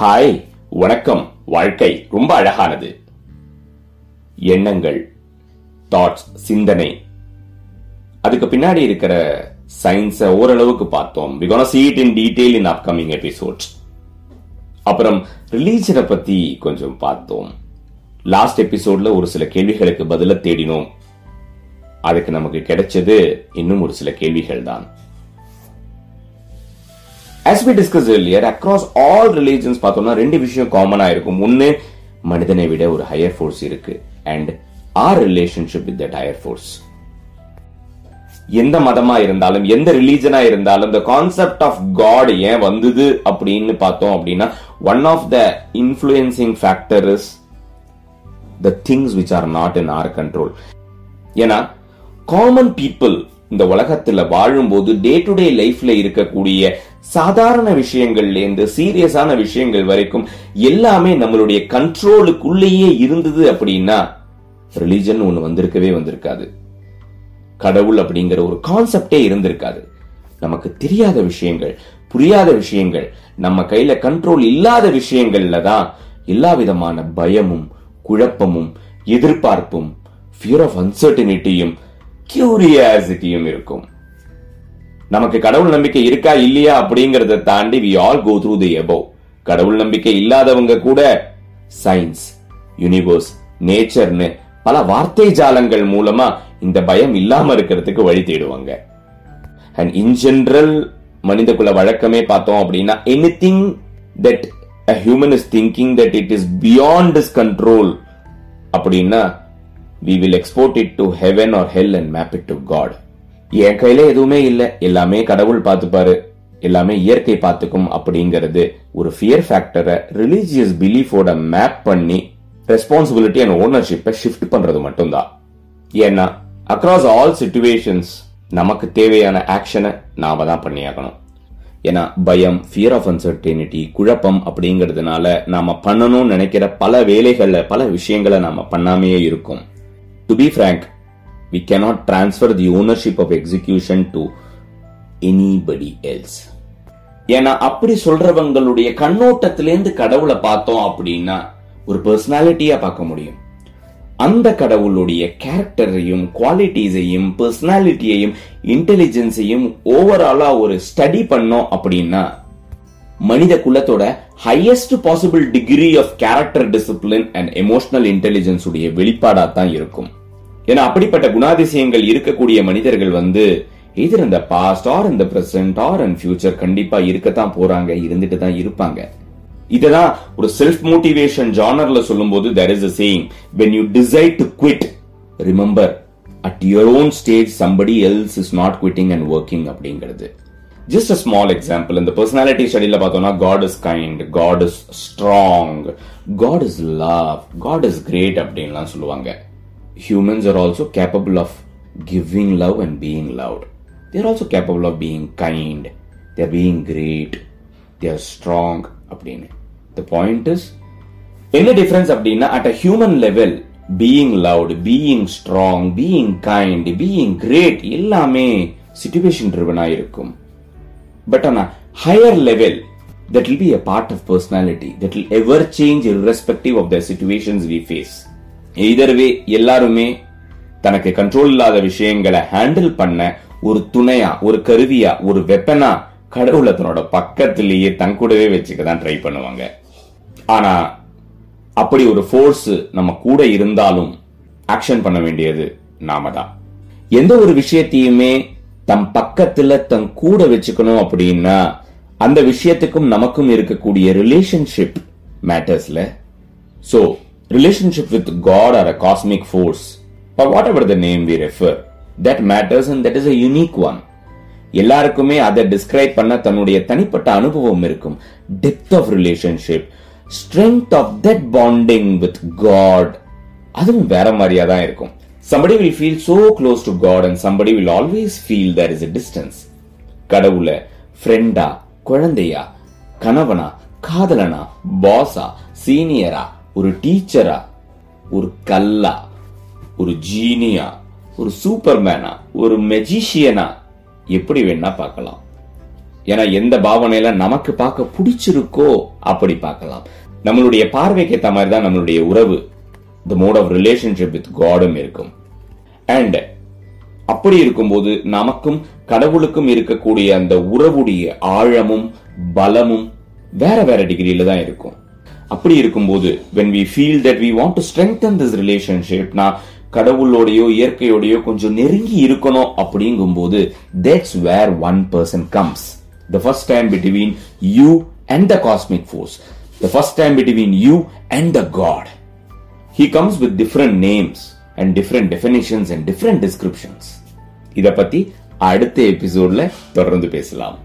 Hi வணக்கம். வாழ்க்கை ரொம்ப அழகானது. எண்ணங்கள் தாட்ஸ் சிந்தனை. அதுக்கு பின்னாடி இருக்கிற சயின்ஸை ஓரளவுக்கு பார்த்தோம். We see it in in in in upcoming அப்புறம் ரிலீஜனை பத்தி கொஞ்சம் பார்த்தோம். லாஸ்ட் எபிசோட்ல ஒரு சில கேள்விகளுக்கு பதில தேடினோம். அதுக்கு நமக்கு கிடைச்சது இன்னும் ஒரு சில கேள்விகள் தான் as we discuss earlier across all religions பார்த்தோம்னா ரெண்டு விஷயம் காமன் இருக்கும் ஒன்னு மனிதனை விட ஒரு ஹையர் ஃபோர்ஸ் இருக்கு. And our relationship with that higher force எந்த மதமா இருந்தாலும் எந்த ரிலீஜனா இருந்தாலும் இந்த கான்செப்ட் ஆஃப் காட் ஏன் வந்தது அப்படின்னு பார்த்தோம் அப்படின்னா one of the influencing factor is the things which are not in our control ஏன்னா காமன் பீப்புள் இந்த உலகத்துல வாழும்போது டே டு டே லைஃப்ல இருக்கக்கூடிய சாதாரண விஷயங்கள்ல இருந்து சீரியஸான விஷயங்கள் வரைக்கும் எல்லாமே நம்மளுடைய கண்ட்ரோலுக்குள்ளேயே இருந்தது அப்படின்னா ரிலீஜன் ஒண்ணு வந்திருக்கவே வந்திருக்காது. கடவுள் அப்படிங்கிற ஒரு கான்செப்டே இருந்திருக்காது. நமக்கு தெரியாத விஷயங்கள் புரியாத விஷயங்கள் நம்ம கையில கண்ட்ரோல் இல்லாத விஷயங்கள்ல தான் எல்லா விதமான பயமும் குழப்பமும் எதிர்பார்ப்பும் ஃபியர் ஆஃப் அன்சர்டினிட்டியும் கியூரியாசிட்டியும் இருக்கும். நமக்கு கடவுள் நம்பிக்கை இருக்கா இல்லையா அப்படிங்கறத தாண்டி we all go through the above கடவுள் நம்பிக்கை இல்லாதவங்க கூட சயின்ஸ் யூனிவர்ஸ் நேச்சர்னு பல வார்த்தை ஜாலங்கள் மூலமா இந்த பயம் இல்லாம இருக்கிறதுக்கு வழி தேடுவாங்க. அண்ட் இன் ஜென்ரல் மனித குல வழக்கமே பார்த்தோம் அப்படின்னா any thing that a human is thinking that it is beyond is control அப்படின்னா we will export it to heaven or hell and map it to God என் கையில எதுவுமே இல்ல. எல்லாமே கடவுள் பார்த்துப்பாரு. எல்லாமே இயற்கை பார்த்துக்கும் அப்படிங்கிறது ஒரு ஃபியர் ஃபேக்டரை ரிலீஜியஸ் பிலீஃபோட மேப் பண்ணி ரெஸ்பான்சிபிலிட்டி அண்ட் ஓனர்ஷிப்பை ஷிஃப்ட் பண்றது மட்டும்தான். ஏன்னா அக்ராஸ் ஆல் சிச்சுவேஷன்ஸ் நமக்கு தேவையான ஆக்ஷனை நாம தான் பண்ணியாகணும். ஏன்னா பயம் ஃபியர் ஆஃப் அன்சர்டனிட்டி குழப்பம் அப்படிங்கிறதுனால நாம பண்ணணும்னு நினைக்கிற பல வேலைகளில் பல விஷயங்களை நாம பண்ணாமையே இருக்கும். To be frank we cannot transfer the ownership of execution to anybody else ஏன்னா அப்படி சொல்றவங்களுடைய கண்ணோட்டத்திலேருந்து கடவுளை பார்த்தோம் அப்படின்னா ஒரு பர்சனாலிட்டியா பார்க்க முடியும். அந்த கடவுளுடைய கேரக்டரையும் குவாலிட்டிஸையும் பர்சனாலிட்டியையும் இன்டெலிஜென்ஸையும் ஓவராலா ஒரு ஸ்டடி பண்ணோம் அப்படின்னா மனித குலத்தோட highest possible degree of character discipline and emotional intelligence உடைய வெளிப்பாடா தான் இருக்கும். ஏன்னா அப்படிப்பட்ட குணாதிசயங்கள் இருக்கக்கூடிய மனிதர்கள் வந்து எதிர் இந்த பாஸ்ட் ஆர் இந்த பிரசன்ட் ஆர் அண்ட் ஃபியூச்சர் கண்டிப்பா இருக்கத்தான் போறாங்க இருந்துட்டு தான் இருப்பாங்க. இததான் ஒரு செல்ஃப் மோட்டிவேஷன் ஜானர்ல சொல்லும்போது there is a saying when you decide to quit remember at your own stage somebody else is not quitting and working அப்படிங்கிறது. ஜஸ்ட் அ ஸ்மால் எக்ஸாம்பிள் இந்த பர்சனாலிட்டி ஸ்டடியில் பார்த்தோம்னா God is kind God is strong God is love God is great அப்படின்லாம் சொல்லுவாங்க. Humans are also capable of giving love and being loved they're also capable of being kind they're being great they're strong அப்படின்னு. The point is என்ன difference அப்படின்னா at a human level being loved being strong being kind being great எல்லாமே situation ட்ரிவனாக இருக்கும். But on higher level that will be a part of personality that will ever change irrespective of the situations we face either way எல்லாருமே தனக்கு control இல்லாத விஷயங்களை handle பண்ண ஒரு துணையா ஒரு கருவியா ஒரு வெப்பனா கடவுளை தன்னோட பக்கத்திலேயே தன் கூடவே வச்சுக்க தான் ட்ரை பண்ணுவாங்க. ஆனா அப்படி ஒரு ஃபோர்ஸ் நம்ம கூட இருந்தாலும் ஆக்ஷன் பண்ண வேண்டியது நாம தான். எந்த ஒரு விஷயத்தையுமே தம் பக்கத்துல தன் கூட வச்சுக்கணும் அப்படின்னா அந்த விஷயத்துக்கும் நமக்கும் இருக்கக்கூடிய relationship மேட்டர்ஸ்ல so relationship with God or a cosmic force whatever the name we refer that matters and that is a unique one எல்லாருக்குமே அதை டிஸ்கிரைப் பண்ண தன்னுடைய தனிப்பட்ட அனுபவம் இருக்கும். Depth of relationship strength of that bonding with God அதுவும் வேற மாதிரியா தான் இருக்கும். Somebody will feel so close to God and somebody will always feel there is a distance கடவுளை ஃப்ரெண்டா குழந்தையா கணவனா காதலனா பாஸா சீனியரா ஒரு டீச்சரா ஒரு கல்லா ஒரு ஜீனியா ஒரு சூப்பர்மேனா ஒரு மெஜிஷியனா எப்படி வேணா பார்க்கலாம். ஏன்னா எந்த பாவனையில நமக்கு பார்க்க பிடிச்சிருக்கோ அப்படி பார்க்கலாம். நம்மளுடைய பார்வைக்கு ஏற்ற மாதிரி தான் நம்மளுடைய உறவு. The mode of relationship with காடும் இருக்கும் அண்ட் அப்படி இருக்கும்போது நமக்கும் கடவுளுக்கும் இருக்கக்கூடிய அந்த உறவுடைய ஆழமும் பலமும் வேற வேற டிகிரியில தான் இருக்கும் அப்படி இருக்கும்போது when we feel that we want to strengthen this ரிலேஷன்ஷிப்னா கடவுளோடையோ இயற்கையோடையோ கொஞ்சம் நெருங்கி இருக்கணும் அப்படிங்கும்போது that's where one person comes the first time between you and the cosmic force the first time between you and the God he comes with different names and different definitions and different descriptions இதை பத்தி அடுத்த எபிசோட்ல தொடர்ந்து பேசலாம்